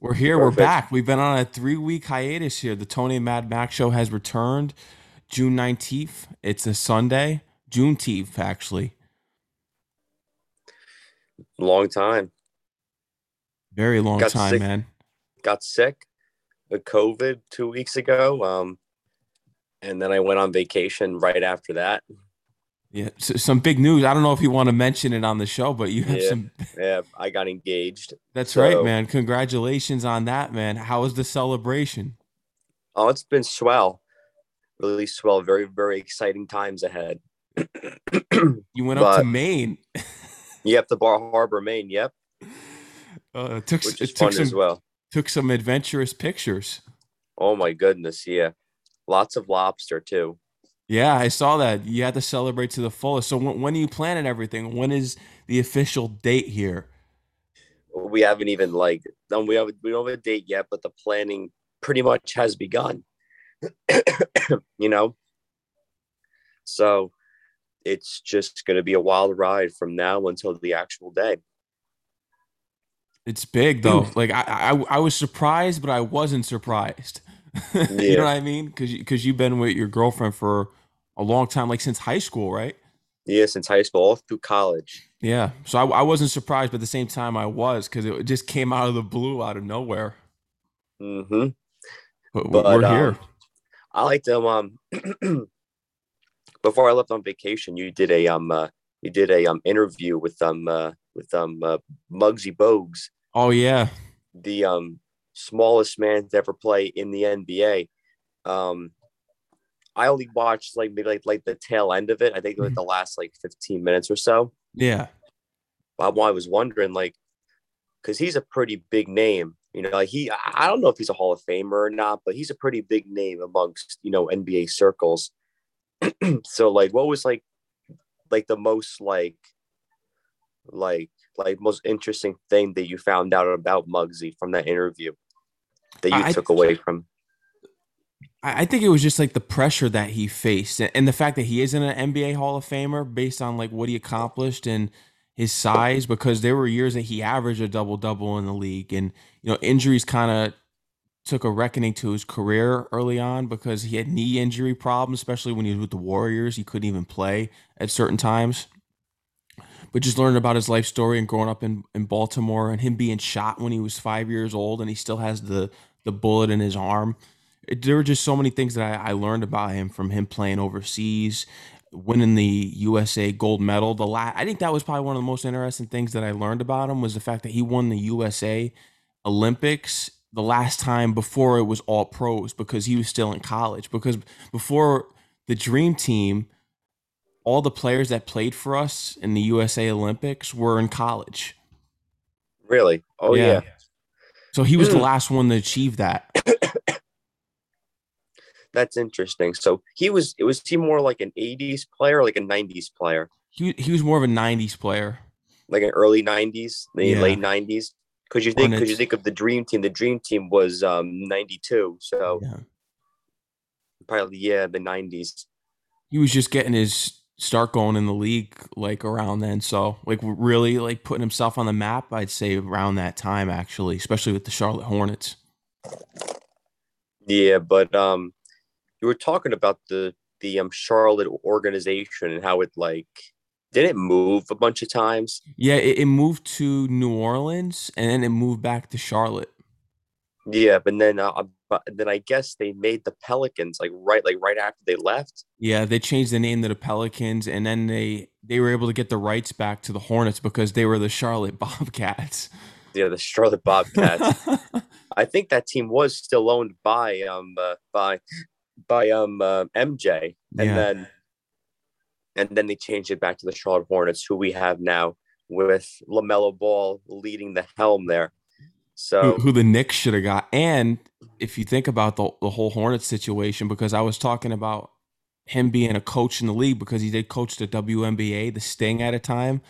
We're here. Perfect. We're back. We've been on a three week hiatus here. The Tony and Mad Max show has returned June 19th. It's a Sunday, Juneteenth, actually. Long time. Very long got time, sick, man. Got sick with COVID two weeks ago. Um, and then I went on vacation right after that. Yeah, so some big news. I don't know if you want to mention it on the show, but you have yeah, some. Yeah, I got engaged. That's so... right, man. Congratulations on that, man. How was the celebration? Oh, it's been swell. Really swell. Very, very exciting times ahead. you went up to Maine. yep, the Bar Harbor, Maine. Yep. Uh, it took, Which it took some, as well. Took some adventurous pictures. Oh my goodness, yeah. Lots of lobster too. Yeah, I saw that. You had to celebrate to the fullest. So when, when are you planning everything? When is the official date here? We haven't even like done. We have we don't have a date yet, but the planning pretty much has begun. you know, so it's just going to be a wild ride from now until the actual day. It's big though. Hmm. like I, I, I was surprised, but I wasn't surprised. you know what I mean? Because because you've been with your girlfriend for a long time, like since high school, right? Yeah, since high school, all through college. Yeah, so I, I wasn't surprised, but at the same time, I was because it just came out of the blue, out of nowhere. Mm-hmm. But, but we're um, here. I like to um. before I left on vacation, you did a um uh, you did a um interview with um uh, with um uh, Muggsy Bogues. Oh yeah, the um smallest man to ever play in the NBA. Um, I only watched like maybe like like the tail end of it. I think it was mm-hmm. the last like 15 minutes or so. Yeah. But I was wondering like because he's a pretty big name. You know, like he I don't know if he's a Hall of Famer or not, but he's a pretty big name amongst, you know, NBA circles. so like what was like like the most like like like most interesting thing that you found out about Muggsy from that interview that you I, took away from I think it was just like the pressure that he faced and the fact that he isn't an NBA Hall of Famer based on like what he accomplished and his size because there were years that he averaged a double double in the league and you know injuries kind of took a reckoning to his career early on because he had knee injury problems especially when he was with the Warriors. He couldn't even play at certain times. But just learning about his life story and growing up in, in Baltimore and him being shot when he was five years old and he still has the the bullet in his arm it, there were just so many things that I, I learned about him from him playing overseas, winning the USA gold medal. The la- I think that was probably one of the most interesting things that I learned about him was the fact that he won the USA Olympics the last time before it was all pros because he was still in college. Because before the Dream Team, all the players that played for us in the USA Olympics were in college. Really? Oh yeah. yeah. So he was the hmm. last one to achieve that. That's interesting. So he was it was he more like an 80s player like a 90s player? He he was more of a 90s player. Like an early 90s, the yeah. late 90s. Cause you think, cause you think of the dream team. The dream team was um 92. So yeah. probably yeah, the 90s. He was just getting his start going in the league like around then. So like really like putting himself on the map, I'd say around that time actually, especially with the Charlotte Hornets. Yeah, but um you were talking about the the um Charlotte organization and how it like did it move a bunch of times? Yeah, it, it moved to New Orleans and then it moved back to Charlotte. Yeah, but then uh, but then I guess they made the Pelicans like right like right after they left. Yeah, they changed the name to the Pelicans and then they they were able to get the rights back to the Hornets because they were the Charlotte Bobcats. Yeah, the Charlotte Bobcats. I think that team was still owned by um uh, by by um uh, MJ, and yeah. then and then they changed it back to the Charlotte Hornets, who we have now with LaMelo Ball leading the helm there. So who, who the Knicks should have got, and if you think about the the whole Hornets situation, because I was talking about him being a coach in the league because he did coach the WNBA, the Sting at a time.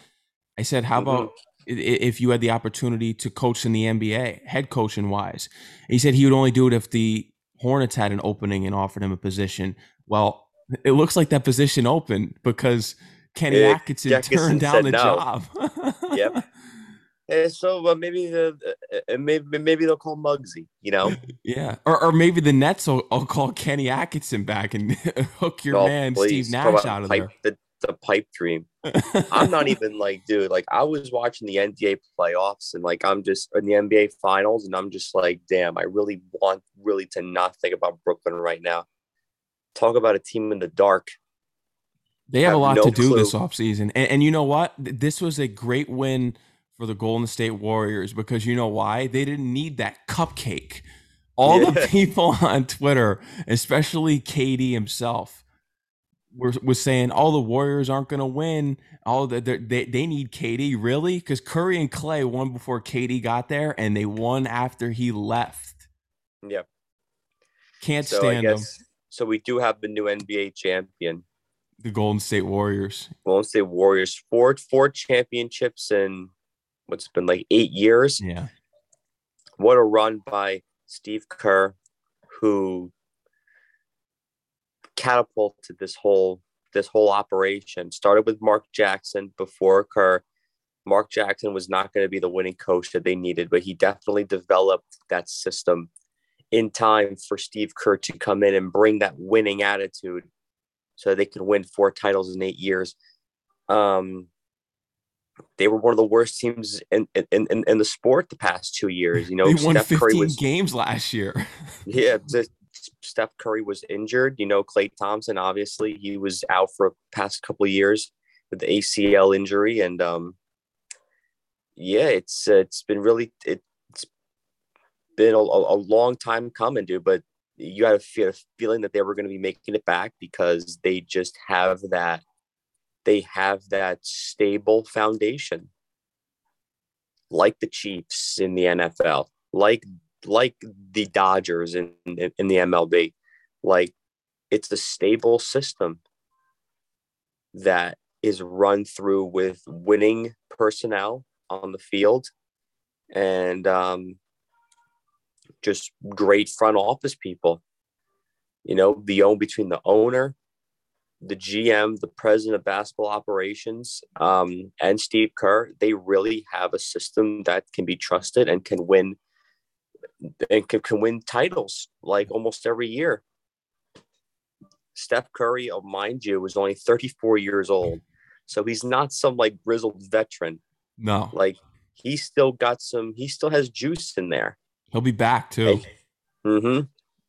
I said, how mm-hmm. about if you had the opportunity to coach in the NBA, head coaching wise? he said he would only do it if the Hornets had an opening and offered him a position. Well, it looks like that position opened because Kenny Atkinson, Atkinson turned down the no. job. yep. Eh, so uh, maybe the uh, uh, maybe maybe they'll call Muggsy, you know? Yeah, or or maybe the Nets will, will call Kenny Atkinson back and hook your Oh, man please, Steve Nash out of pipe, there. The, the pipe dream. I'm not even like, dude, like I was watching the NBA playoffs and like I'm just in the NBA finals and I'm just like, damn, I really want really to not think about Brooklyn right now. Talk about a team in the dark. They have a lot no to do this offseason. And, and you know what? This was a great win for the Golden State Warriors because you know why? They didn't need that cupcake. All the people on Twitter, especially KD himself, were was saying, "Oh, the Warriors aren't going to win. Oh, the, the- they they need KD really because Curry and Klay won before KD got there, and they won after he left. Yep. Can't So stand them. so we do have the new NBA champion. The Golden State Warriors. Golden State Warriors, four four championships in what's been like eight years. Yeah, What a run by Steve Kerr, who catapulted this whole this whole operation. Started with Mark Jackson before Kerr. Mark Jackson was not going to be the winning coach that they needed, but he definitely developed that system in time for Steve Kerr to come in and bring that winning attitude so they could win four titles in eight years. Um, they were one of the worst teams in in, in, in the sport the past two years. You know, they won Steph 15 Curry was games last year. yeah, Steph Curry was injured. You know, Klay Thompson obviously he was out for past couple of years with the ACL injury, and um, yeah, it's uh, it's been really it's been a, a long time coming, dude. But you had a fe- feeling that they were going to be making it back because they just have that they have that stable foundation, like the Chiefs in the NFL, like like the Dodgers in, in, the MLB. Like it's a stable system that is run through with winning personnel on the field and um, just great front office people. You know, the own between the owner, the GM, the president of basketball operations, um, and Steve Kerr, they really have a system that can be trusted and can win and can, can win titles like almost every year. Steph Curry, oh, mind you, was only 34 years old. So he's not some like grizzled veteran. No, Like he still got some, he still has juice in there. he'll be back too. And, hmm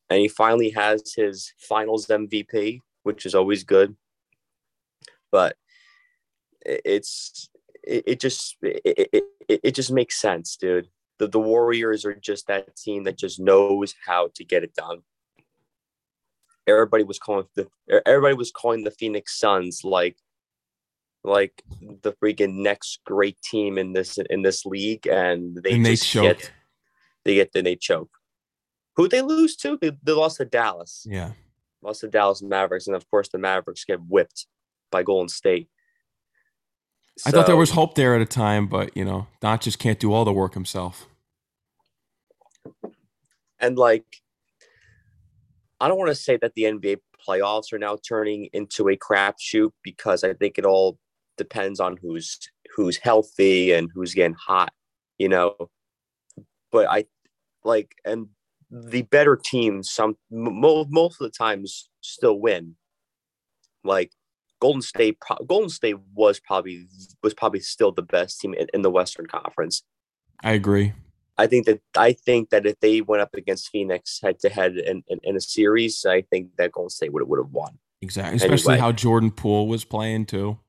and he finally has his finals MVP, which is always good. But it's, it, it just, it, it, it just makes sense, dude. The, the Warriors are just that team that just knows how to get it done. Everybody was calling the everybody was calling the Phoenix Suns like like the freaking next great team in this in this league, and they and they just choked. get they get then they choke. Who they lose to? They, they lost to Dallas. Yeah. Lost to Dallas Mavericks, and of course the Mavericks get whipped by Golden State. I thought there was hope there at a time, but you know, Don just can't do all the work himself. And like I don't want to say that the NBA playoffs are now turning into a crapshoot because I think it all depends on who's who's healthy and who's getting hot, you know. But I like and the better teams some mo- most of the times still win. Like Golden State, pro- Golden State was probably was probably still the best team in, in the Western Conference. I agree. I think that I think that if they went up against Phoenix head to head in in- a series, I think that Golden State would would have won. Exactly. Especially Anyway. how Jordan Poole was playing too.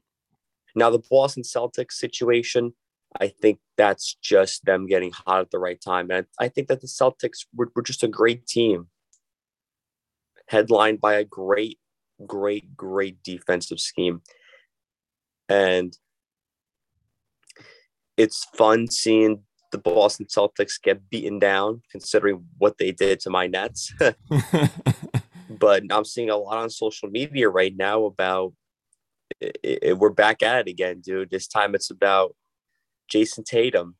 Now the Boston Celtics situation, I think that's just them getting hot at the right time, and I think that the Celtics were, were just a great team, headlined by a great, great, great defensive scheme, and it's fun seeing the Boston Celtics get beaten down, considering what they did to my Nets. but I'm seeing a lot on social media right now about i i we're back at it again, dude. This time it's about Jayson Tatum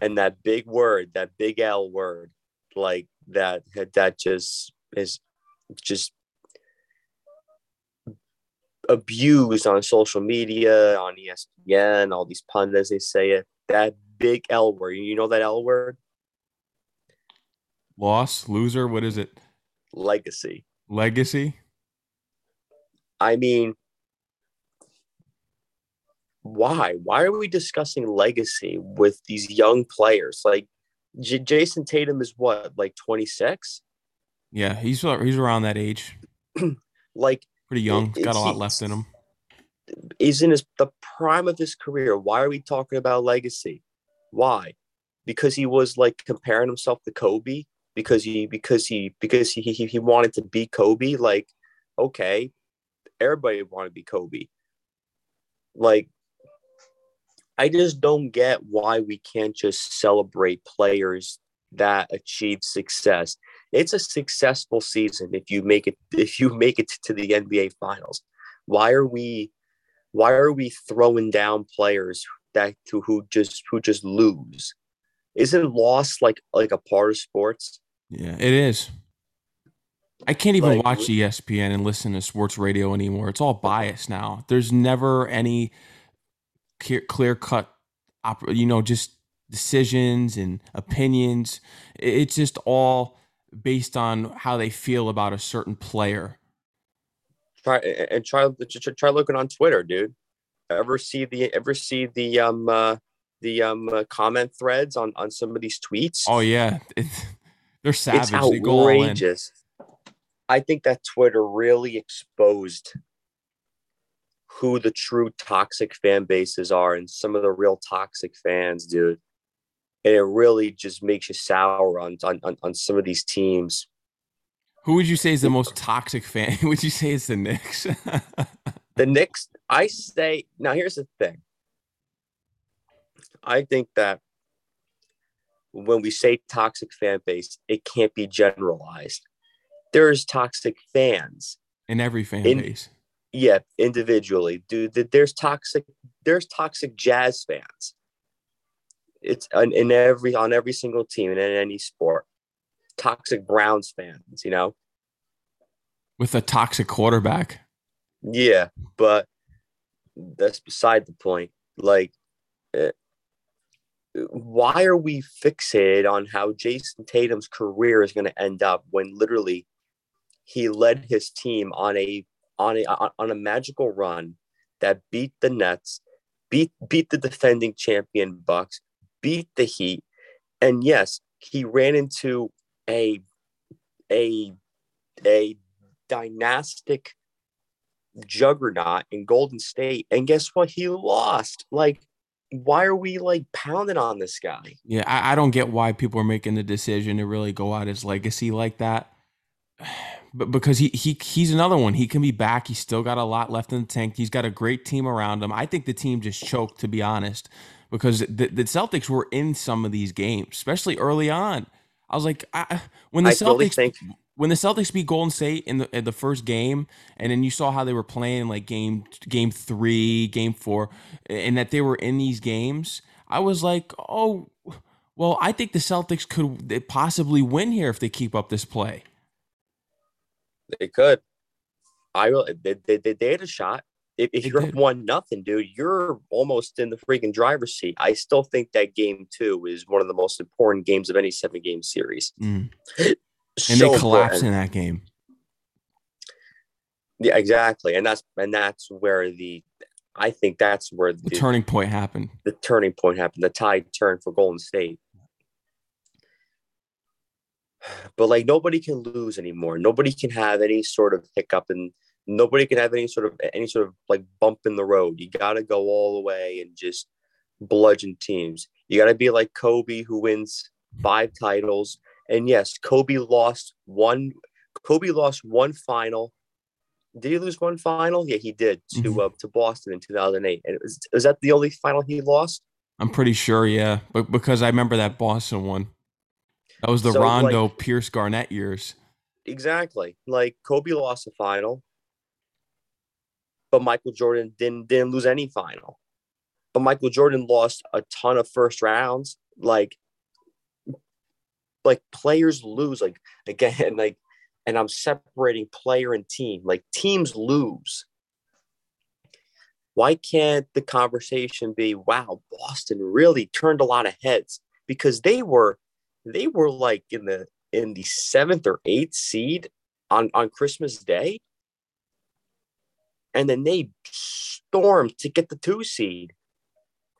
and that big word, that big L word, like that that just is just abused on social media, on ESPN, all these pundits they say it. That big L word. You know that L word? Loss, loser. What is it? Legacy. Legacy. I mean, why? Why are we discussing legacy with these young players? Like J- Jayson Tatum is what, like 26? Yeah, he's he's around that age. like pretty young, got a lot left in him. He's in his the prime of his career. Why are we talking about legacy? Why? Because he was like comparing himself to Kobe because he because he because he he, he wanted to be Kobe. Like, okay, everybody wanted to be Kobe. Like, I just don't get why we can't just celebrate players that achieve success. It's a successful season if you make it if you make it to the NBA finals. Why are we why are we throwing down players that to who just who just lose? Isn't loss like like a part of sports? Yeah, it is. I can't even like, watch ESPN and listen to sports radio anymore. It's all biased now. There's never any clear cut, you know, just decisions and opinions. It's just all based on how they feel about a certain player. Try and try try looking on Twitter, dude. Ever see the ever see the um uh, the um uh, comment threads on on some of these tweets? Oh yeah, it's, they're savage. It's outrageous. I think that Twitter really exposed who the true toxic fan bases are and some of the real toxic fans, dude and it really just makes you sour on on, on some of these teams. Who would you say is the most toxic fan? would you say it's the Knicks? the Knicks, I say. Now, here's the thing. I think that when we say toxic fan base, it can't be generalized. There's toxic fans in every fan in, base. Yeah, individually, dude. There's toxic. There's toxic jazz fans it's in, in every on every single team and in any sport. Toxic Browns fans, you know, with a toxic quarterback. Yeah, but that's beside the point. Like, uh, why are we fixated on how Jayson Tatum's career is going to end up when literally he led his team on a on a on a magical run that beat the Nets, beat beat the defending champion Bucks, beat the Heat. And yes, he ran into a a a dynastic juggernaut in Golden State. And guess what? He lost. Like, why are we like pounding on this guy? Yeah, I, I don't get why people are making the decision to really go out his legacy like that. But because he he he's another one. He can be back. He's still got a lot left in the tank. He's got a great team around him. I think the team just choked, to be honest because the, the Celtics were in some of these games, especially early on. I was like, I, when the I Celtics think- when the Celtics beat Golden State in the in the first game, and then you saw how they were playing in like game game three, game four, and that they were in these games, I was like, oh, well, I think the Celtics could possibly win here if they keep up this play. They could. I they, they, they had a shot if, if you're one nothing, dude, you're almost in the freaking driver's seat. I still think that game two is one of the most important games of any seven game series. Mm. and they collapse in that game. Yeah, exactly. And that's and that's where the I think that's where the, the turning point happened. The turning point happened. The tide turned for Golden State. But like nobody can lose anymore. Nobody can have any sort of hiccup and nobody can have any sort of any sort of like bump in the road. You got to go all the way and just bludgeon teams. You got to be like Kobe, who wins five titles. And yes, Kobe lost one. Kobe lost one final. Did he lose one final? Yeah, he did to mm-hmm. uh, to Boston in 2008. And it was, was that the only final he lost? I'm pretty sure, yeah, but because I remember that Boston one. That was the so, Rondo like, Pierce Garnett years. Exactly. Like Kobe lost the final but Michael Jordan didn't didn't lose any final. But Michael Jordan lost a ton of first rounds. Like, like players lose. Like again, like, and I'm separating player and team. Like teams lose. why can't the conversation be, wow, Boston really turned a lot of heads because they were they were like in the in the seventh or eighth seed on on Christmas Day, and then they stormed to get the two seed.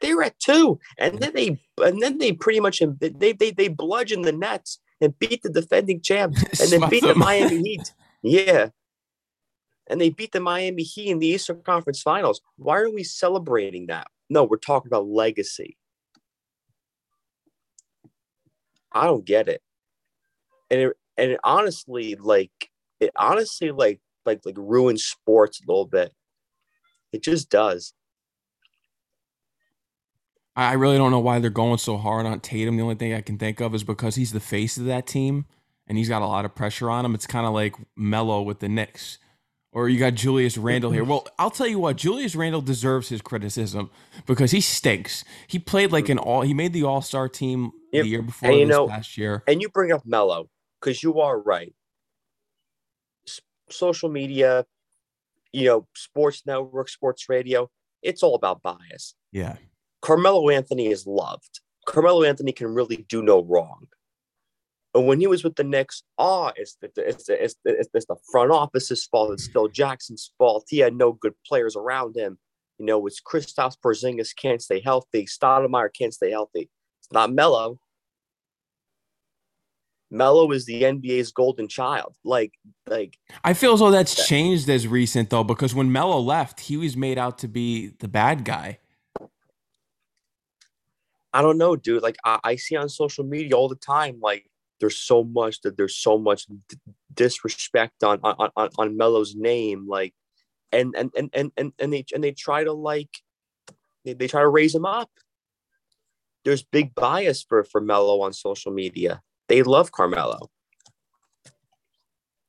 They were at two, and then they and then they pretty much they they they bludgeoned the Nets and beat the defending champs, and then beat the Miami Heat. Yeah, and they beat the Miami Heat in the Eastern Conference Finals. Why are we celebrating that? No, we're talking about legacy. I don't get it. And it, and it honestly like it honestly like like like ruins sports a little bit. It just does. I really don't know why they're going so hard on Tatum. The only thing I can think of is because he's the face of that team and he's got a lot of pressure on him. It's kind of like Melo with the Knicks. Or you got Julius Randle here. Well, I'll tell you what, Julius Randle deserves his criticism because he stinks. He played like an mm. all he made the all-star team yep. the year before this know, past year. And you bring up Melo, because you are right. S- social media, you know, sports network, sports radio, it's all about bias. Yeah. Carmelo Anthony is loved. Carmelo Anthony can really do no wrong. And when he was with the Knicks, ah, oh, it's the, it's, the, it's, the, it's the front office's fault. It's Phil Jackson's fault. He had no good players around him. You know, it's Kristaps Porzingis can't stay healthy. Stoudemire can't stay healthy. It's not Melo. Melo is the NBA's golden child. Like, like I feel as though that's changed as recent though, because when Melo left, he was made out to be the bad guy. I don't know, dude. Like I, I see on social media all the time, like there's so much that there's so much d- disrespect on on on, on Melo's name, like, and and and and and, and they and they try to like they, they try to raise him up. There's big bias for for Melo on social media they love Carmelo.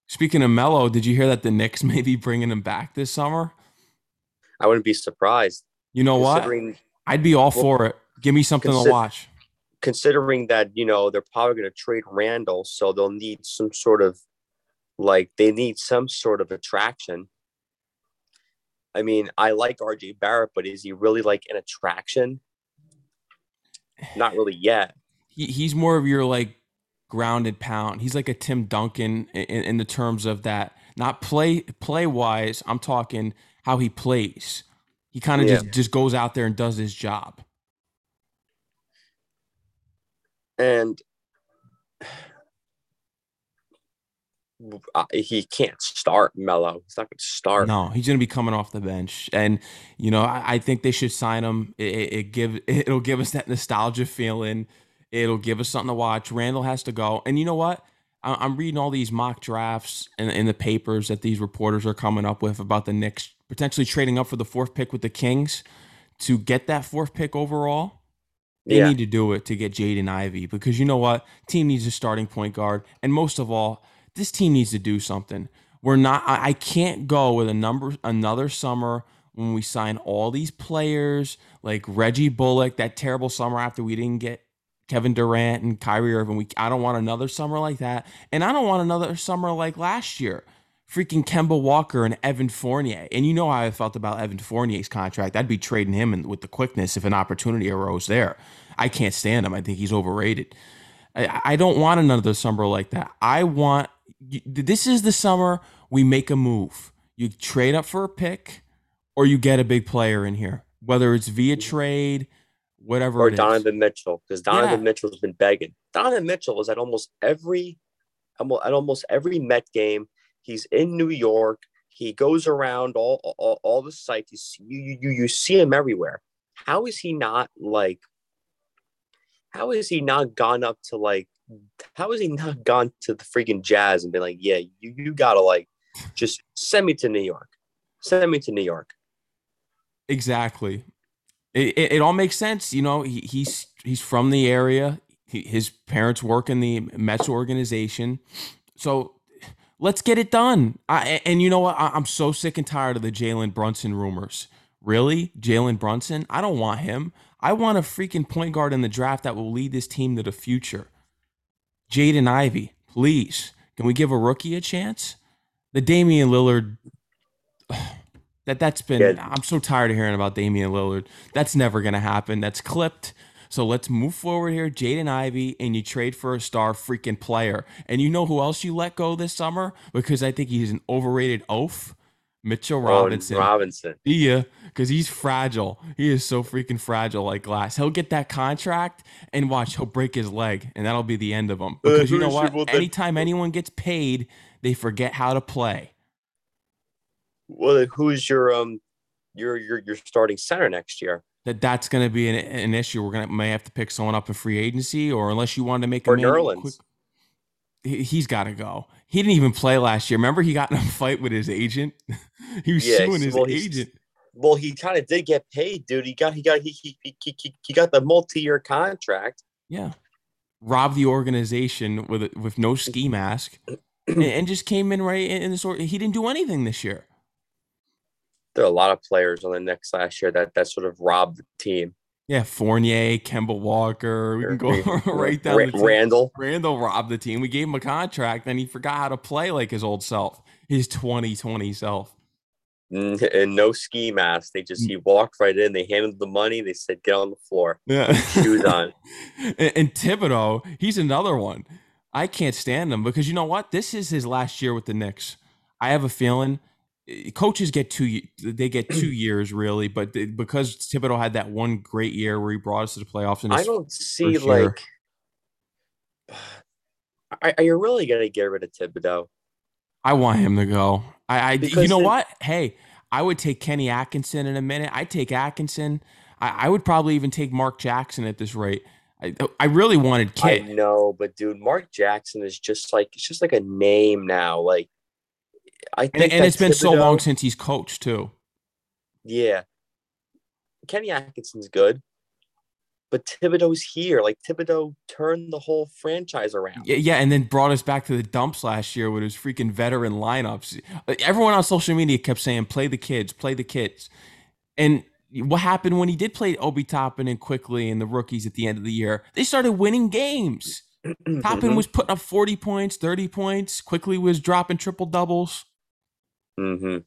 Speaking of Melo, did you hear that the Knicks may be bringing him back this summer? I wouldn't be surprised. You know what? I'd be all for it. Give me something to watch. Considering that, you know, they're probably going to trade Randle, so they'll need some sort of like they need some sort of attraction. I mean, I like RJ Barrett, but is he really like an attraction? Not really yet. He, he's more of your like grounded pound. He's like a Tim Duncan in, in the terms of that, not play play wise. I'm talking how he plays. He kind of yeah. just just goes out there and does his job. And he can't start Melo. He's not going to start. No, he's going to be coming off the bench, and you know I, I think they should sign him. It, it, it give it'll give us that nostalgia feeling It'll give us something to watch. Randle has to go. And you know what? I'm reading all these mock drafts in, in the papers that these reporters are coming up with about the Knicks potentially trading up for the fourth pick with the Kings to get that fourth pick overall. They yeah. need to do it to get Jaden Ivey because you know what? Team needs a starting point guard. And most of all, this team needs to do something. We're not I, I can't go with a number another summer when we sign all these players like Reggie Bullock, that terrible summer after we didn't get Kevin Durant and Kyrie Irving. We, I don't want another summer like that. And I don't want another summer like last year. Freaking Kemba Walker and Evan Fournier. And you know how I felt about Evan Fournier's contract. I'd be trading him in, with the quickness if an opportunity arose there. I can't stand him. I think he's overrated. I, I don't want another summer like that. I want this is the summer we make a move. You trade up for a pick or you get a big player in here, whether it's via mm-hmm. trade – whatever. Or Donovan Mitchell, because Donovan yeah. Mitchell's been begging. Donovan Mitchell is at almost every, at almost every Met game. He's in New York. He goes around all all, all the sites. You, you you see him everywhere. How is he not like? How is he not gone up to like? How has he not gone to the freaking Jazz and been like, yeah, you you gotta like, just send me to New York, send me to New York. Exactly. It, it, it all makes sense. You know, he, he's he's from the area. He, his parents work in the Mets organization, so let's get it done. I, and you know what? I, am so sick and tired of the Jalen Brunson rumors. Really, Jalen Brunson? I don't want him. I want a freaking point guard in the draft that will lead this team to the future. Jaden Ivey, please. Can we give a rookie a chance? The Damian Lillard. That that's been. Yeah. I'm so tired of hearing about Damian Lillard. That's never gonna happen. That's clipped. So let's move forward here, Jaden Ivey, and you trade for a star freaking player. And you know who else you let go this summer because I think he's an overrated oaf. Mitchell Oh, Robinson. Robinson. See ya, because he's fragile. He is so freaking fragile like glass. He'll get that contract and watch, he'll break his leg, and that'll be the end of him. Uh, Because you know what? your- well, Anytime anyone gets paid, they forget how to play. Well, who's your um your your your starting center next year? That that's going to be an, an issue. We're gonna may have to pick someone up in free agency, or unless you wanted to make a Or man- Nerlens. quick- he- He's got to go. He didn't even play last year. Remember, he got in a fight with his agent. he was Yeah, suing his well, agent. Well, he kind of did get paid, dude. He got he got he he he, he, he got the multi-year contract. Yeah. Robbed the organization with with no ski mask and, and just came in right in the sort. He didn't do anything this year. There are a lot of players on the next last year that that sort of robbed the team. Yeah, Fournier, Kemba Walker. We can go right down Ra- the team. Randle. Randle robbed the team. We gave him a contract, and he forgot how to play like his old self, his 2020 self. Mm, and no ski mask. They just he walked right in. They handed the money. They said, "Get on the floor, Yeah. shoes on." and, and Thibodeau, he's another one. I can't stand him because you know what? This is his last year with the Knicks. I have a feeling coaches get two. They get two years really, but they- because Thibodeau had that one great year where he brought us to the playoffs, and I don't see like. Are, are you really gonna get rid of Thibodeau? I want him to go. I, I you know it- what? Hey, I would take Kenny Atkinson in a minute. I'd take Atkinson. I, I would probably even take Mark Jackson at this rate. I, I really wanted I Kid. know, but dude, Mark Jackson is just like it's just like a name now. Like I think, And, and it's been so long since he's coached too. Yeah, Kenny Atkinson's good, but Thibodeau's here. Like Thibodeau turned the whole franchise around. Yeah, yeah, and then brought us back to the dumps last year with his freaking veteran lineups. Everyone on social media kept saying, "Play the kids, play the kids," and what happened when he did play Obi Toppin and Quickley and the rookies at the end of the year? They started winning games. Toppin was putting up forty points, thirty points. Quickley was dropping triple doubles, mhm.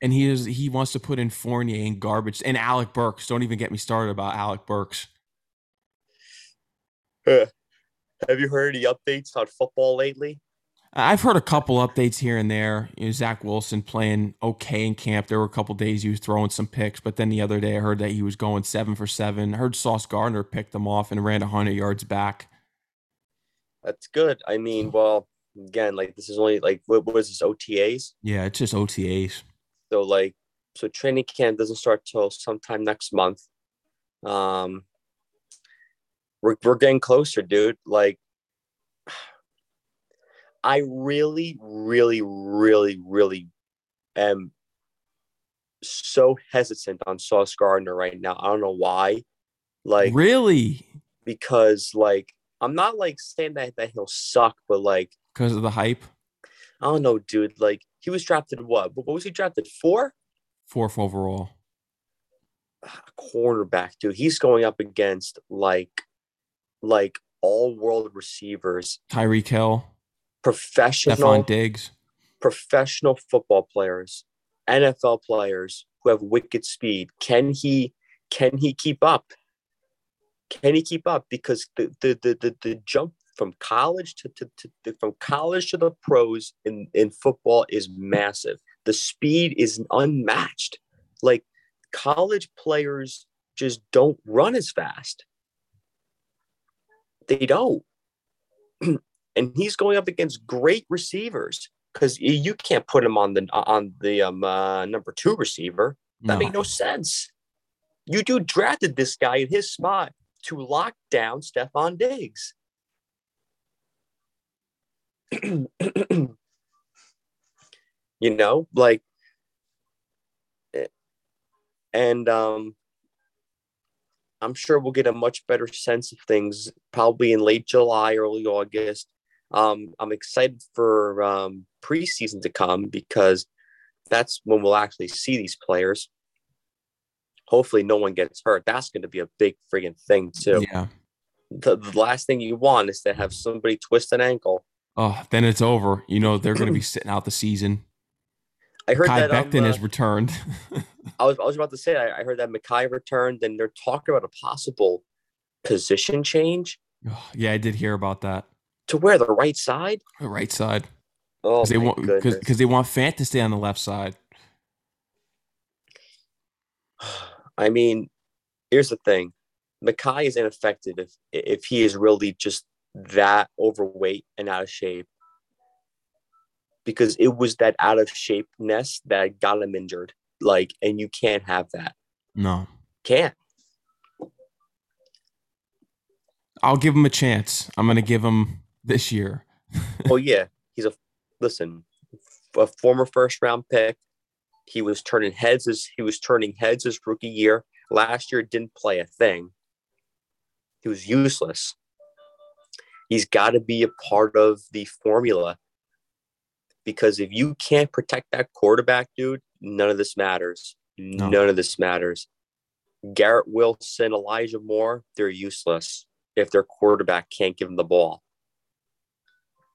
and he is he wants to put in Fournier and garbage and Alec Burks. Don't even get me started about Alec Burks. Have you heard any updates on football lately? I've heard a couple updates here and there. You know, Zach Wilson playing okay in camp. There were a couple days he was throwing some picks, but then the other day I heard that he was going seven for seven. I heard Sauce Gardner picked him off and ran 100 yards back. That's good. I mean, well, again, like this is only like what was this OTAs? Yeah, it's just OTAs. So like, so training camp doesn't start till sometime next month. Um, we're we're getting closer, dude. Like, I really, really, really, really am so hesitant on Sauce Gardner right now. I don't know why. Like, really? because like I'm not like saying that that he'll suck, but like Because of the hype? I don't know, dude. Like he was drafted what? What was he drafted for? Fourth overall. Ah, cornerback, dude. He's going up against like like all world receivers, Tyreek Hill, professional Stefon Diggs. professional football players, NFL players who have wicked speed. Can he can he keep up? Can he keep up? Because the the the the, the jump from college to, to, to, from college to the pros in, in football is massive. The speed is unmatched. Like college players just don't run as fast. They don't. and he's going up against great receivers because you can't put him on the on the um, uh, number two receiver. That No. make no sense. You do drafted this guy in his spot to lock down Stefon Diggs. You know, like, and um, I'm sure we'll get a much better sense of things probably in late July, early August. Um, I'm excited for um, preseason to come because that's when we'll actually see these players. Hopefully, no one gets hurt. That's going to be a big friggin' thing too. Yeah. The, the last thing you want is to have somebody twist an ankle. Oh, then it's over. You know they're going to be sitting out the season. I heard Kai that um, Becton uh, has returned. I was I was about to say I, I heard that Mekhi returned, and they're talking about a possible position change yeah, I did hear about that. to where the right side. The right side. Oh Because they want because they want Fant to stay on the left side. I mean, here's the thing: Mekhi is ineffective if if he is really just that overweight and out of shape. Because it was that out of shapeness that got him injured. Like, and you can't have that. No. Can't. I'll give him a chance. I'm gonna give him this year. Oh yeah, he's a listen, a former first round pick. He was turning heads as he was turning heads his rookie year. Last year didn't play a thing. He was useless. He's got to be a part of the formula because if you can't protect that quarterback, dude, none of this matters. None of this matters. Garrett Wilson, Elijah Moore, they're useless if their quarterback can't give them the ball.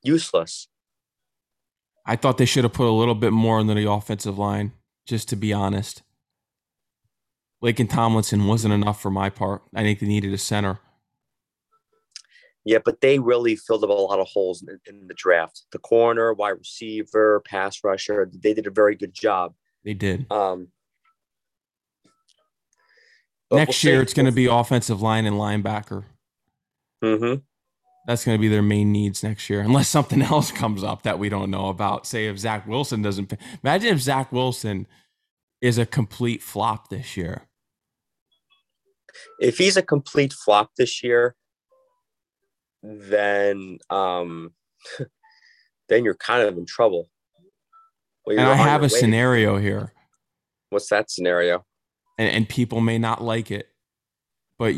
Useless. I thought they should have put a little bit more into the offensive line, just to be honest. Laken Tomlinson wasn't enough for my part. I think they needed a center. Yeah, but they really filled up a lot of holes in, in the draft. The corner, wide receiver, pass rusher, they did a very good job. They did. Um, Next we'll year, it's going to be offensive line and linebacker. Mhm. That's going to be their main needs next year, unless something else comes up that we don't know about. Say if Zach Wilson doesn't. Imagine if Zach Wilson is a complete flop this year. If he's a complete flop this year, then um, then you're kind of in trouble. Well, And I have a scenario here, What's that scenario? and, and people may not like it, but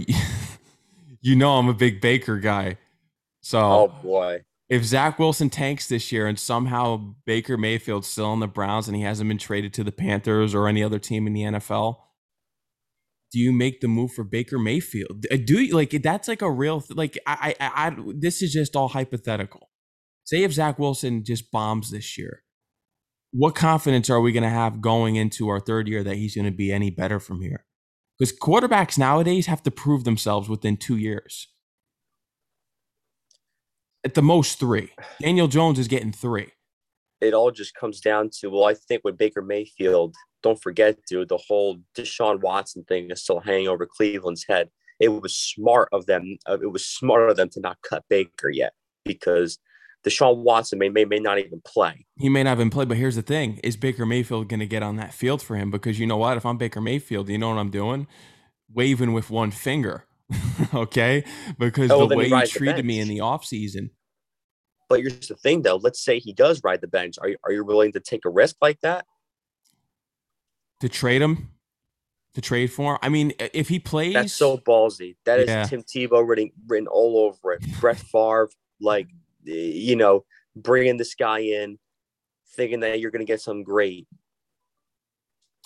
you know I'm a big Baker guy. So Oh boy. if Zach Wilson tanks this year and somehow Baker Mayfield's still in the Browns and he hasn't been traded to the Panthers or any other team in the NFL, do you make the move for Baker Mayfield? Do you like that's like a real like I, I I I this is just all hypothetical. Say if Zach Wilson just bombs this year, what confidence are we going to have going into our third year that he's going to be any better from here? Because quarterbacks nowadays have to prove themselves within two years. At the most three. Daniel Jones is getting three. it all just comes down to well, I think with Baker Mayfield, don't forget, dude, the whole Deshaun Watson thing is still hanging over Cleveland's head. It was smart of them. Uh, it was smart of them to not cut Baker yet because Deshaun Watson may may, may not even play. He may not even play. but here's the thing: is Baker Mayfield going to get on that field for him? Because you know what? If I'm Baker Mayfield, you know what I'm doing? Waving with one finger, okay? Because Oh, the way he you treated me in the offseason, But here's the thing, though. Let's say he does ride the bench. Are you, are you willing to take a risk like that? To trade him, to trade for him. I mean, if he plays, That's so ballsy. That is Yeah. Tim Tebow written written all over it. Brett Favre, like you know, bringing this guy in, thinking that you're going to get something great.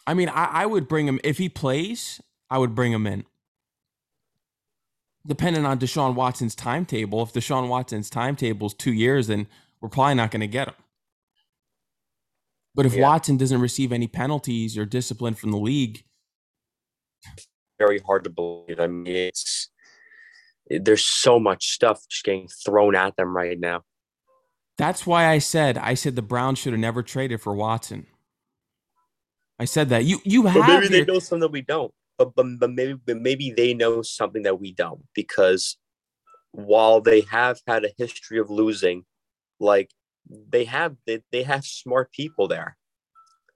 I mean, I, I would bring him if he plays. I would bring him in. Depending on Deshaun Watson's timetable, if Deshaun Watson's timetable is two years, then we're probably not going to get him. But if Yeah. Watson doesn't receive any penalties or discipline from the league, very hard to believe. I mean, it's eh, there's so much stuff just getting thrown at them right now. that's why I said I said the Browns should have never traded for Watson. I said that you you But have maybe they know something that we don't. But, but, but maybe but maybe they know something that we don't because while they have had a history of losing, like they have they, they have smart people there.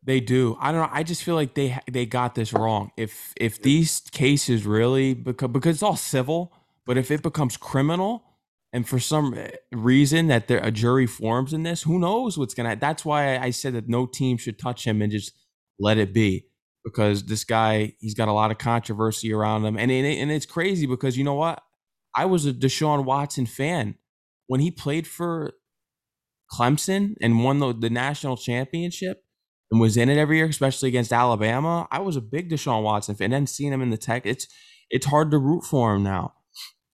They do. I don't know. I just feel like they they got this wrong. If if these cases really because because it's all civil, but if it becomes criminal, and for some eh, reason that there a jury forms in this, who knows what's gonna. That's why I said that no team should touch him and just let it be because this guy he's got a lot of controversy around him, and and, it, and it's crazy because you know what? I was a Deshaun Watson fan when he played for Clemson and won the, the national championship and was in it every year, especially against Alabama. I was a big Deshaun Watson fan. And then seeing him in the tech, it's it's hard to root for him now.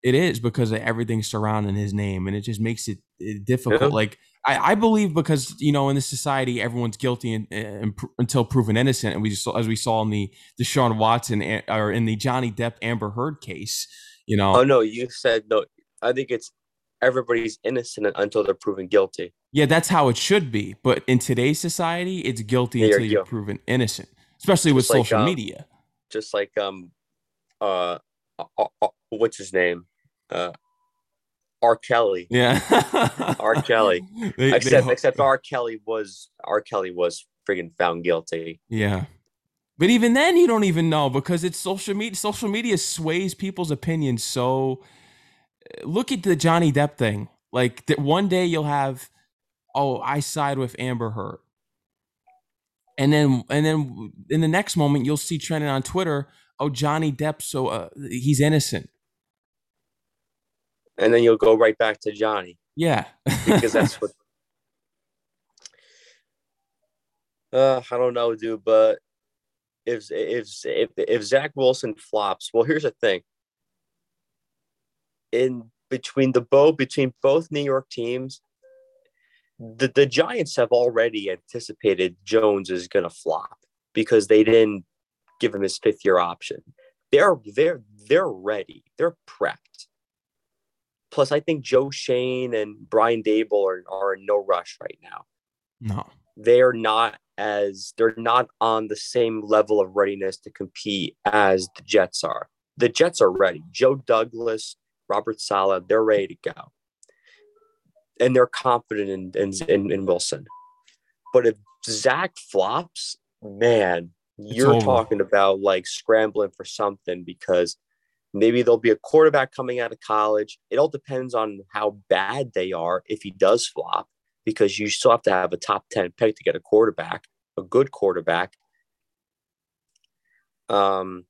It is because of everything surrounding his name, and it just makes it, it difficult. Yeah. Like I, I believe because you know in this society everyone's guilty and pr- until proven innocent, and we just as we saw in the Deshaun Watson or in the Johnny Depp Amber Heard case, you know. Oh no, you said no. I think it's everybody's innocent until they're proven guilty. Yeah, that's how it should be. But in today's society, it's guilty until you you're proven innocent, especially with like, social um, media. Just like um, uh, uh, uh, what's his name? Uh, R. Kelly. Yeah, R. Kelly. They- they Except ho- except R. Kelly was R. Kelly was friggin' found guilty. Yeah. But even then you don't even know because it's social media social media sways people's opinions so look at the Johnny Depp thing. Like that one day you'll have oh, I side with Amber Heard. And then and then in the next moment you'll see trending on Twitter, oh Johnny Depp so uh, he's innocent. And then you'll go right back to Johnny Yeah. because that's what. Uh, I don't know, dude, but if if if if Zach Wilson flops, well, here's the thing. In between the bow between both New York teams, the the Giants have already anticipated Jones is gonna flop because they didn't give him his fifth year option. They're they're they're ready. They're prepped. Plus, I think Joe Schoen and Brian Daboll are, are in no rush right now no. they're not as they're not on the same level of readiness to compete as the Jets are. The Jets are ready. Joe Douglas, Robert Saleh, they're ready to go. And they're confident in in, in, in Wilson. But if Zach flops, man, you're over. talking about like scrambling for something because maybe there'll be a quarterback coming out of college. It all depends on how bad they are if he does flop because you still have to have a top 10 pick to get a quarterback, a good quarterback. Um,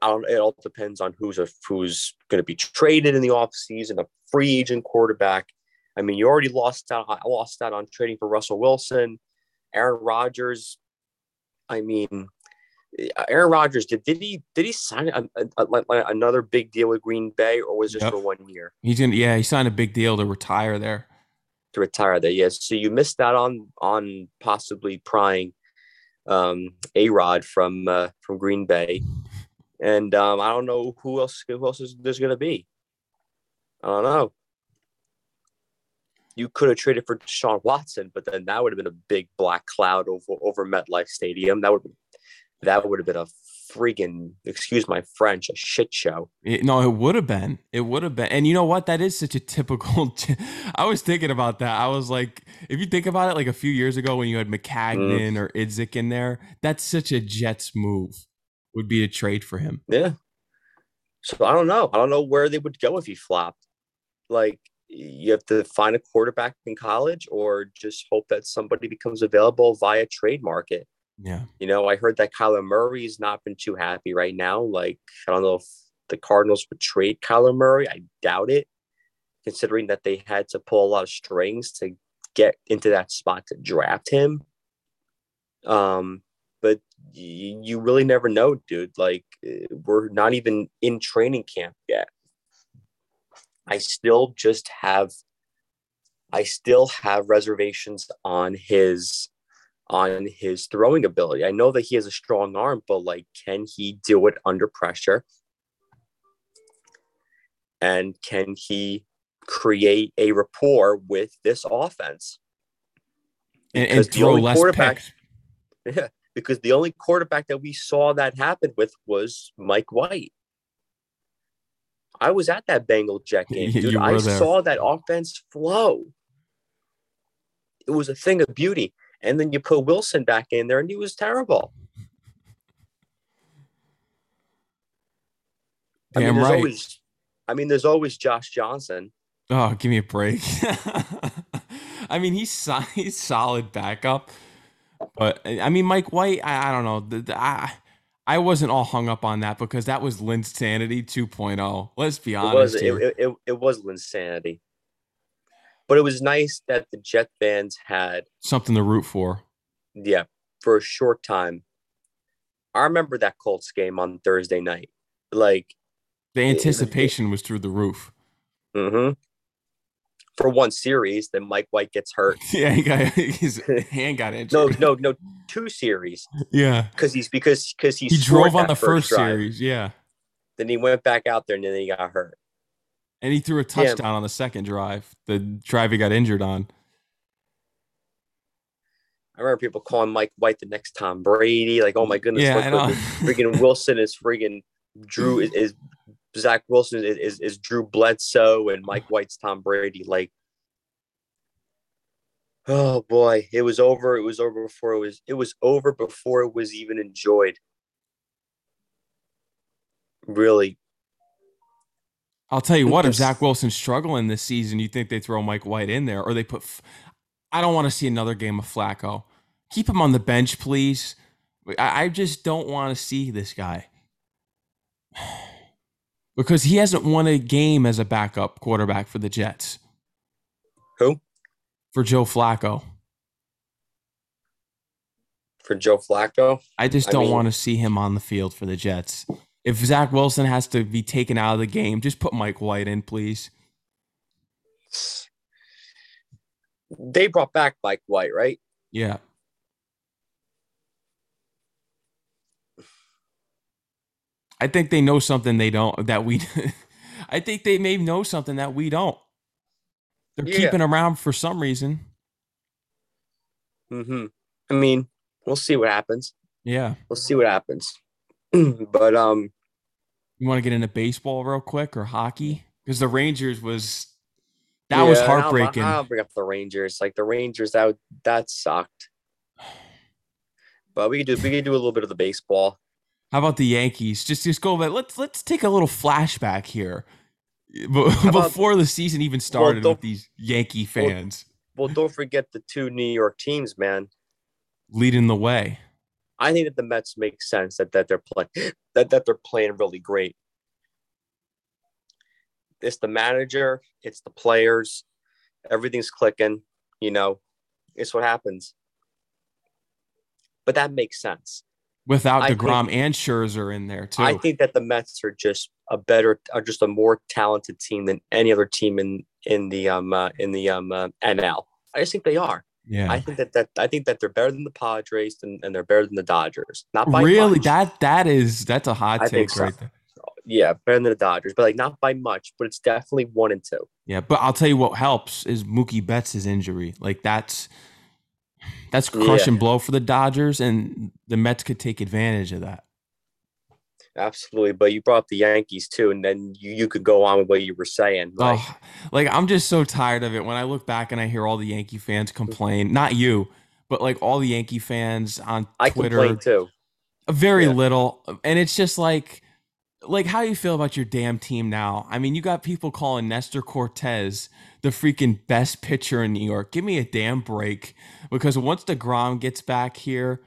I don't, it all depends on who's a, who's going to be traded in the offseason, a free agent quarterback. I mean, you already lost out, I lost out on trading for Russell Wilson, Aaron Rodgers. I mean, Aaron Rodgers did, did he did he sign a, a, a- another big deal with Green Bay or was this Yep. for one year? He's gonna yeah, he signed a big deal to retire there. to retire there. Yes. So you missed out on on possibly prying um A Rod from uh, from Green Bay. And um I don't know who else who else is there's gonna be. I don't know. You could have traded for Deshaun Watson, but then that would have been a big black cloud over over MetLife Stadium. That would that would have been a freaking excuse my French, a shit show. It- no, it would have been. It would have been. And you know what? That is such a typical. I was thinking about that. I was like, if you think about it, like a few years ago when you had Maccagnan mm. or Idzik in there, that's such a Jets move. Would be a trade for him. Yeah. So I don't know. I don't know where they would go if he flopped. Like you have to find a quarterback in college or just hope that somebody becomes available via trade market. Yeah. You know, I heard that Kyler Murray's not been too happy right now. Like, I don't know if the Cardinals would trade Kyler Murray. I doubt it, considering that they had to pull a lot of strings to get into that spot to draft him. Um, but you, you really never know, dude. Like, eh, we're not even in training camp yet. I still just have, I still have reservations on his on his throwing ability. I know that he has a strong arm, but like, can he do it under pressure? And can he create a rapport with this offense? And, Because and the throw only less quarterback- picks. Yeah, because the only quarterback that we saw that happen with was Mike White. I was at that Bengal Jet game, dude. I there. saw that offense flow. It was a thing of beauty. And then you put Wilson back in there, and he was terrible. I mean, there's right. always, I mean, there's always Josh Johnson. Oh, give me a break. I mean, he's he's solid backup, but I mean, Mike White. I, I don't know. The, the- I I wasn't all hung up on that because that was Linsanity 2.0. Let's be It honest was, it, here. it, it, it was insanity. But it was nice that the Jet fans had Something to root for. yeah, for a short time. I remember that Colts game on Thursday night. Like The anticipation was through the roof. Mm-hmm. For one series, then Mike White gets hurt. Yeah, he got his hand got injured. No, no, no, two series. Yeah, because he's because because he, he drove on the first, first series. Yeah, then he went back out there and then he got hurt. and he threw a touchdown on the second drive, the drive he got injured on. I remember people calling Mike White the next Tom Brady. Like, oh my goodness, Yeah, look, I look, know. freaking Wilson is freaking Drew is, is Zach Wilson is, is is Drew Bledsoe and Mike White's Tom Brady. Like, oh boy, it was over. It was over before it was. It was over before it was even enjoyed. Really, I'll tell you what, if Zach Wilson's struggling this season, you think they throw Mike White in there or they put. I don't want to see another game of Flacco. Keep him on the bench, please. I, I just don't want to see this guy because he hasn't won a game as a backup quarterback for the Jets. who For Joe Flacco, for Joe Flacco? I just don't mean- want to see him on the field for the Jets. If Zach Wilson has to be taken out of the game, just put Mike White in, please. They brought back Mike White, right? Yeah. I think they know something they don't that we I think they may know something that we don't. They're Yeah. keeping around for some reason. Mm-hmm. I mean, we'll see what happens. Yeah. We'll see what happens. but um, You want to get into baseball real quick or hockey? Because the Rangers was that was yeah, I'll- heartbreaking. I'll, bring up the Rangers. Like the Rangers, that that sucked. But we could do we could do a little bit of the baseball. How about the Yankees? Just just go back. Let's let's take a little flashback here. About- Before the season even started don't- with these Yankee Well- fans Well, don't forget the two New York teams, man. leading the way. I think that the Mets make sense that that they're playing that that they're playing really great. It's the manager, it's the players, everything's clicking. You know, it's what happens. But that makes sense. Without DeGrom and Scherzer in there too. I think that the Mets are just a better, are just a more talented team than any other team in in the um uh, in the um uh, NL. I just think they are. yeah. I think that that I think that they're better than the Padres and, and they're better than the Dodgers. Not by really much. that that is that's a hot I take so. right there. yeah, better than the Dodgers, but like not by much. But it's definitely one and two. Yeah, but I'll tell you what helps is Mookie Betts' injury. Like that's that's Yeah. crushing blow for the Dodgers, and the Mets could take advantage of that. Absolutely. But you brought up the Yankees too, and then you, you could go on with what you were saying. Like, oh, like I'm just so tired of it. When I look back and I hear all the Yankee fans mm-hmm. complain, not you, but like all the Yankee fans on I Twitter, complain too. very Yeah. little, and it's just like, like how you feel about your damn team now. I mean, you got people calling Nestor Cortes the freaking best pitcher in New York. Give me a damn break, because once Degrom gets back here,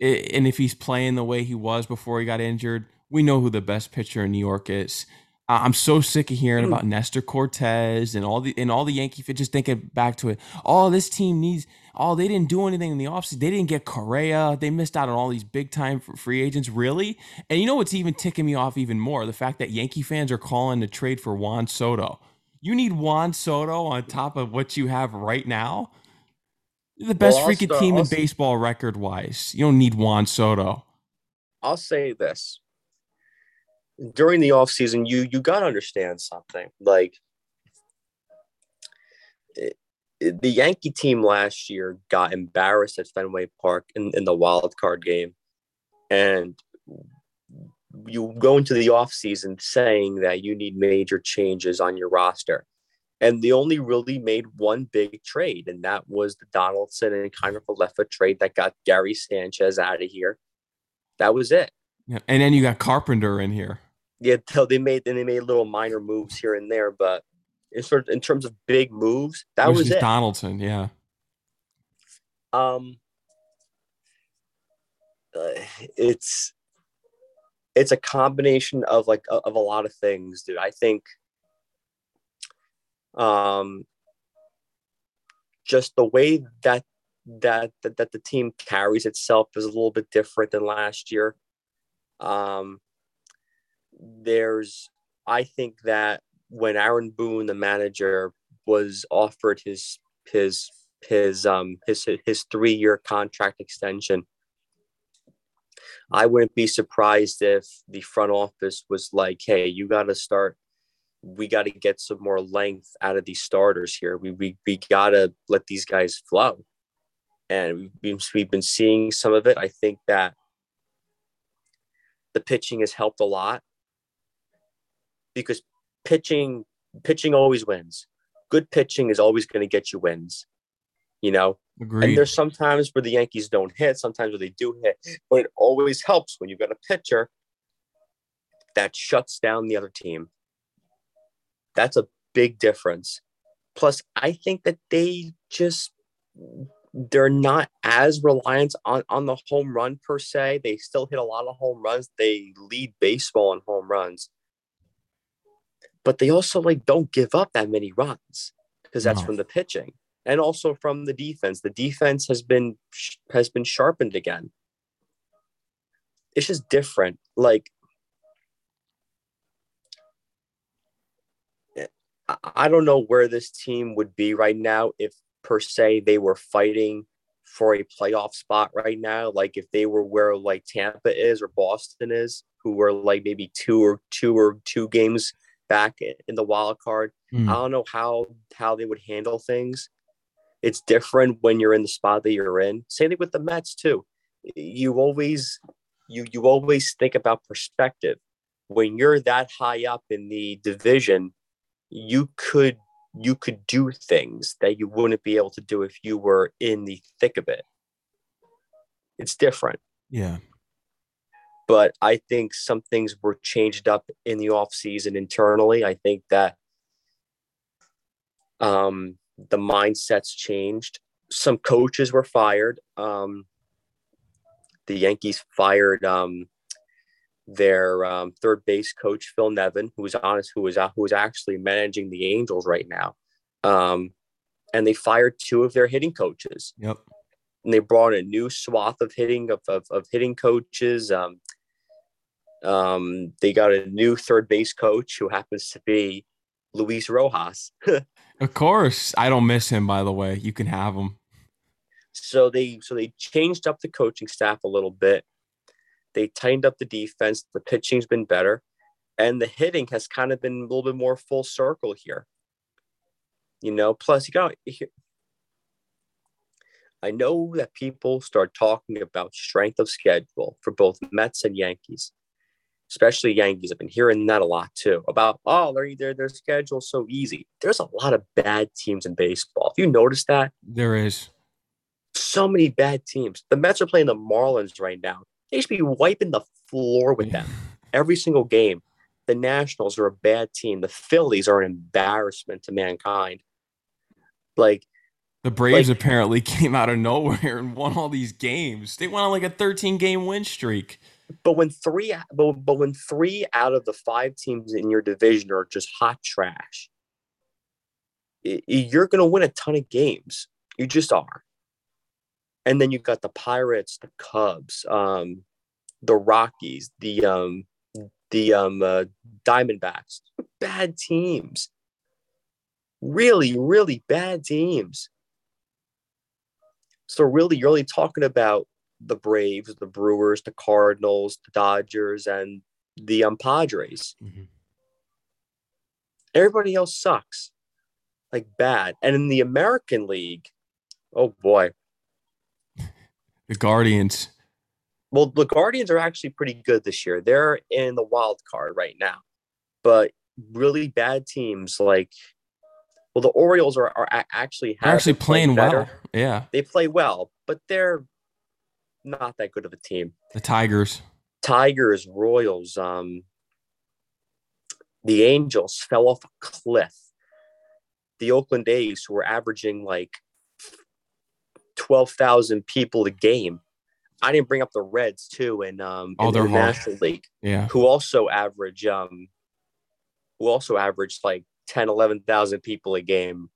i- and if he's playing the way he was before he got injured, we know who the best pitcher in New York is. I'm so sick of hearing Mm. about Nestor Cortes and all the and all the Yankee fans just thinking back to it. Oh, this team needs. Oh, they didn't do anything in the offseason. They didn't get Correa. They missed out on all these big time free agents. Really? And you know what's even ticking me off even more? The fact that Yankee fans are calling to trade for Juan Soto. You need Juan Soto on top of what you have right now. You're the best Well, freaking start- team I'll in baseball record wise. You don't need Juan Soto. I'll say this. During the offseason, you you gotta understand something. Like it- it- the Yankee team last year got embarrassed at Fenway Park in, in the wild card game. And you go into the offseason saying that you need major changes on your roster. And they only really made one big trade, and that was the Donaldson and Kiner-Falefa trade that got Gary Sanchez out of here. That was it. Yeah. And then you got Carpenter in here. yeah, till they made and they made little minor moves here and there, but in sort in terms of big moves, that which was it. Donaldson. Yeah. Um, uh, it's it's a combination of like of a lot of things, dude. I think, um, just the way that that that, that the team carries itself is a little bit different than last year. Um, there's I think that when Aaron Boone, the manager, was offered his his his um his his three year contract extension, I wouldn't be surprised if the front office was like, "Hey, you got to start. We got to get some more length out of these starters here. We we we got to let these guys flow." And we've we've been seeing some of it. I think that the pitching has helped a lot because pitching pitching always wins. Good pitching is always going to get you wins. You know, Agreed. and there's sometimes where the Yankees don't hit, sometimes where they do hit, but it always helps when you've got a pitcher that shuts down the other team. That's a big difference. Plus, I think that they just they're not as reliant on, on the home run per se. They still hit a lot of home runs. They lead baseball in home runs. But they also like don't give up that many runs because that's No. from the pitching and also from the defense. The defense has been has been sharpened again. It's just different. Like I- I don't know where this team would be right now if per se they were fighting for a playoff spot right now. Like if they were where like Tampa is or Boston is, who were like maybe two or two or two games back in the wild card. Hmm. I don't know how how they would handle things. It's different when you're in the spot that you're in. Same thing with the Mets too. You always you you always think about perspective. When you're that high up in the division, you could you could do things that you wouldn't be able to do if you were in the thick of it. It's different yeah. but I think some things were changed up in the offseason internally. I think that um, the mindsets changed. Some coaches were fired. Um, the Yankees fired um, their um, third base coach Phil Nevin, who was honest, who was who was actually managing the Angels right now, um, and they fired two of their hitting coaches Yep. and they brought in a new swath of hitting of, of, of hitting coaches. Um, um, they got a new third base coach who happens to be Luis Rojas. Of course. I don't miss him, by the way. You can have him. so they so they changed up the coaching staff a little bit. They tightened up the defense. The pitching's been better, and the hitting has kind of been a little bit more full circle here. You know, plus you got. I know that people start talking about strength of schedule for both Mets and Yankees, especially Yankees. I've been hearing that a lot too about oh their their their schedule's so easy. There's a lot of bad teams in baseball. If you notice that, There is. so many bad teams. The Mets are playing the Marlins right now. They should be wiping the floor with them every single game. The Nationals are a bad team. The Phillies are an embarrassment to mankind. Like The Braves Like- apparently came out of nowhere and won all these games. They went on like a 13 game win streak. But when three, but, but when three out of the five teams in your division are just hot trash, you're going to win a ton of games. You just are. And then you've got the Pirates, the Cubs, um, the Rockies, the um, the um, uh, Diamondbacks. Bad teams. Really, really bad teams. So really, you're only talking about the Braves, the Brewers, the Cardinals, the Dodgers, and the um, Padres. Mhm. Everybody else sucks, like bad. And in the American League, oh boy. The Guardians. Well, the Guardians are actually pretty good this year. They're in the wild card right now, but really bad teams like, well, the Orioles are, are actually actually playing well. Yeah. They play well, but they're not that good of a team. The Tigers. Tigers, Royals, um, the Angels fell off a cliff. The Oakland A's, who were averaging like 12,000 people a game. I didn't bring up the Reds too in, um, Oh, in the. National League, Yeah. who also average, um, who also averaged like 10, 11,000 people a game.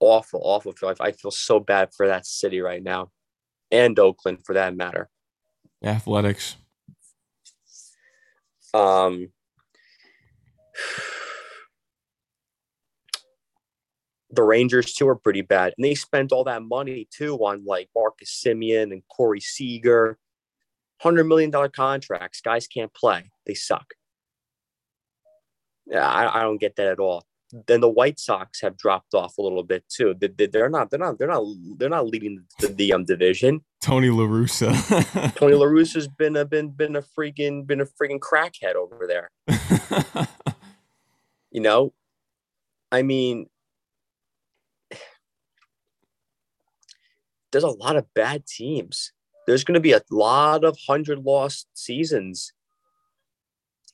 Awful, awful. I feel so bad for that city right now and Oakland for that matter. Athletics. Um, the Rangers too are pretty bad, and they spent all that money too on like Marcus Semien and Corey Seager, hundred million dollar contracts. Guys can't play; they suck. Yeah, I, I don't get that at all. Then the White Sox have dropped off a little bit too. They, they're not. They're not. They're not. They're not leading the, the um division. Tony La Russa. Tony La Russa's been a been been a freaking been a freaking crackhead over there. you know, I mean, there's a lot of bad teams. There's going to be a lot of hundred lost seasons.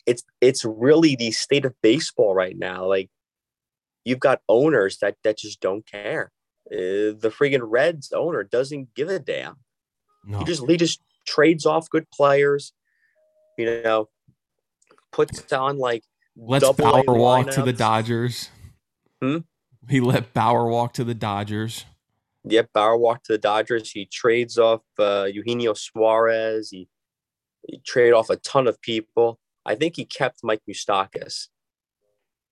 It's it's really the state of baseball right now. Like you've got owners that that just don't care. Uh, the friggin' Reds owner doesn't give a damn. No. He just he just trades off good players. You know, puts on like let's Bauer walk to the Dodgers. Hmm? He let Bauer walk to the Dodgers. Yep, Bauer walked to the Dodgers. He trades off uh, Eugenio Suarez. He he traded off a ton of people. I think he kept Mike Moustakas.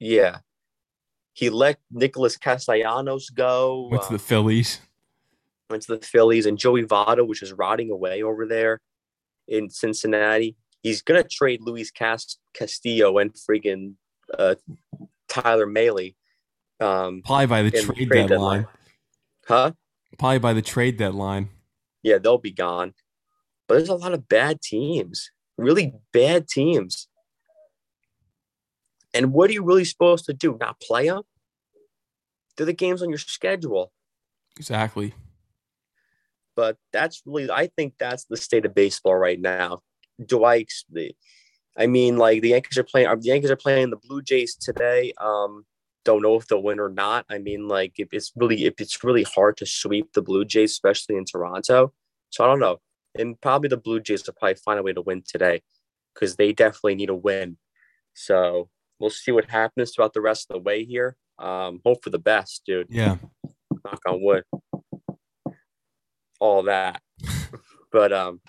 Yeah, he let Nicholas Castellanos go. Went to the uh, Phillies. Went to the Phillies and Joey Votto, which is rotting away over there in Cincinnati. He's gonna trade Luis Cast- Castillo and friggin' uh, Tyler Mahle. Um, Probably by the trade, trade deadline. deadline. Huh? Probably by the trade deadline. Yeah, they'll be gone. But there's a lot of bad teams, really bad teams. And what are you really supposed to do? Not play them? Do the games on your schedule. Exactly. But that's really, I think that's the state of baseball right now. Do I? I mean, like the Yankees are playing. The Yankees are playing the Blue Jays today. Um, don't know if they'll win or not. I mean, like if it's really if it's really hard to sweep the Blue Jays, especially in Toronto. So I don't know. And probably the Blue Jays will probably find a way to win today because they definitely need a win. So we'll see what happens throughout the rest of the way here. Um, hope for the best, dude. Yeah. Knock on wood. All that. but um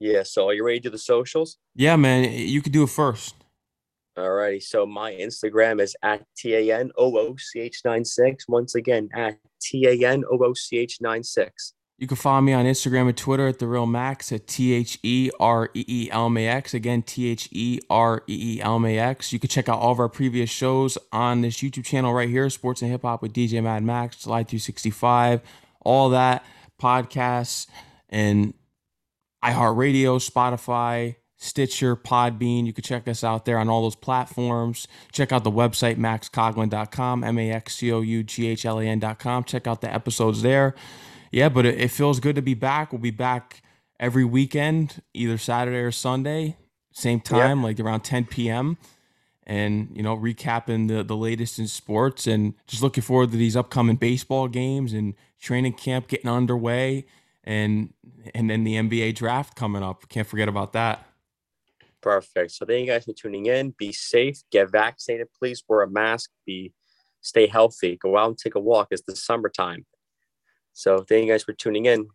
yeah, so are you ready to do the socials? Yeah, man. You could do it first. All righty. So my Instagram is at T A N O O C H 96. Once again, at T A N O O C H 96. You can follow me on Instagram and Twitter at the Real Max at T H E R E E L M A X. Again, T H E R E E L M A X. You can check out all of our previous shows on this YouTube channel right here, Sports and Hip Hop with DJ Mad Max, Slide 365, all that, podcasts, and iHeartRadio, Spotify, Stitcher, Podbean. You can check us out there on all those platforms. Check out the website, maxcoughlan.com, M A X C O U G H L A N.com. Check out the episodes there. Yeah, but it, it, feels good to be back. We'll be back every weekend, either Saturday or Sunday, same time, like around 10 p.m. And, you know, recapping the, the latest in sports and just looking forward to these upcoming baseball games and training camp getting underway and and then the NBA draft coming up. Can't forget about that. Perfect. So thank you guys for tuning in. Be safe. Get vaccinated, please. Wear a mask. Be stay healthy. Go out and take a walk. It's the summertime. So thank you guys for tuning in.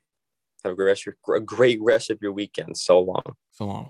Have a great rest of your, a great rest of your weekend. So long. So long.